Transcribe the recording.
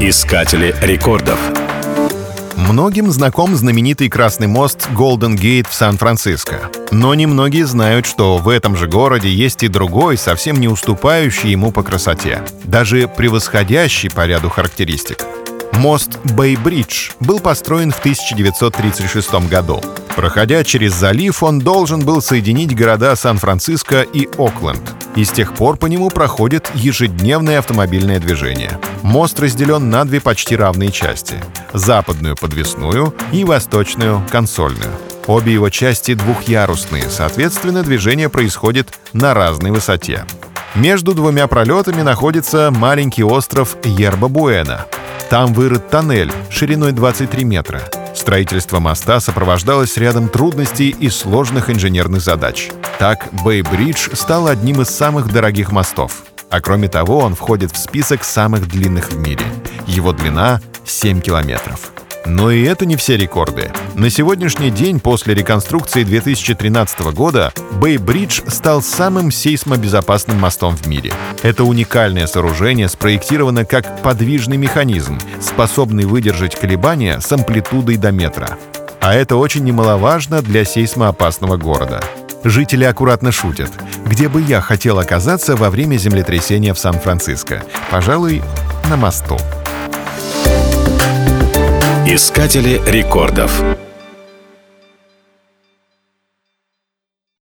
Искатели рекордов. Многим знаком знаменитый красный мост Golden Gate в Сан-Франциско. Но немногие знают, что в этом же городе есть и другой, совсем не уступающий ему по красоте, даже превосходящий по ряду характеристик. Мост Бэй-Бридж был построен в 1936 году. Проходя через залив, он должен был соединить города Сан-Франциско и Окленд. И с тех пор по нему проходит ежедневное автомобильное движение. Мост разделен на две почти равные части — западную подвесную и восточную консольную. Обе его части двухъярусные, соответственно, движение происходит на разной высоте. Между двумя пролетами находится маленький остров Ерба-Буэна. Там вырыт тоннель шириной 23 метра. Строительство моста сопровождалось рядом трудностей и сложных инженерных задач. Так, Бэй-Бридж стал одним из самых дорогих мостов. А кроме того, он входит в список самых длинных в мире. Его длина — 7 километров. Но и это не все рекорды. На сегодняшний день после реконструкции 2013 года Бэй-Бридж стал самым сейсмобезопасным мостом в мире. Это уникальное сооружение спроектировано как подвижный механизм, способный выдержать колебания с амплитудой до метра. А это очень немаловажно для сейсмоопасного города. Жители аккуратно шутят. Где бы я хотел оказаться во время землетрясения в Сан-Франциско? Пожалуй, на мосту. Искатели рекордов.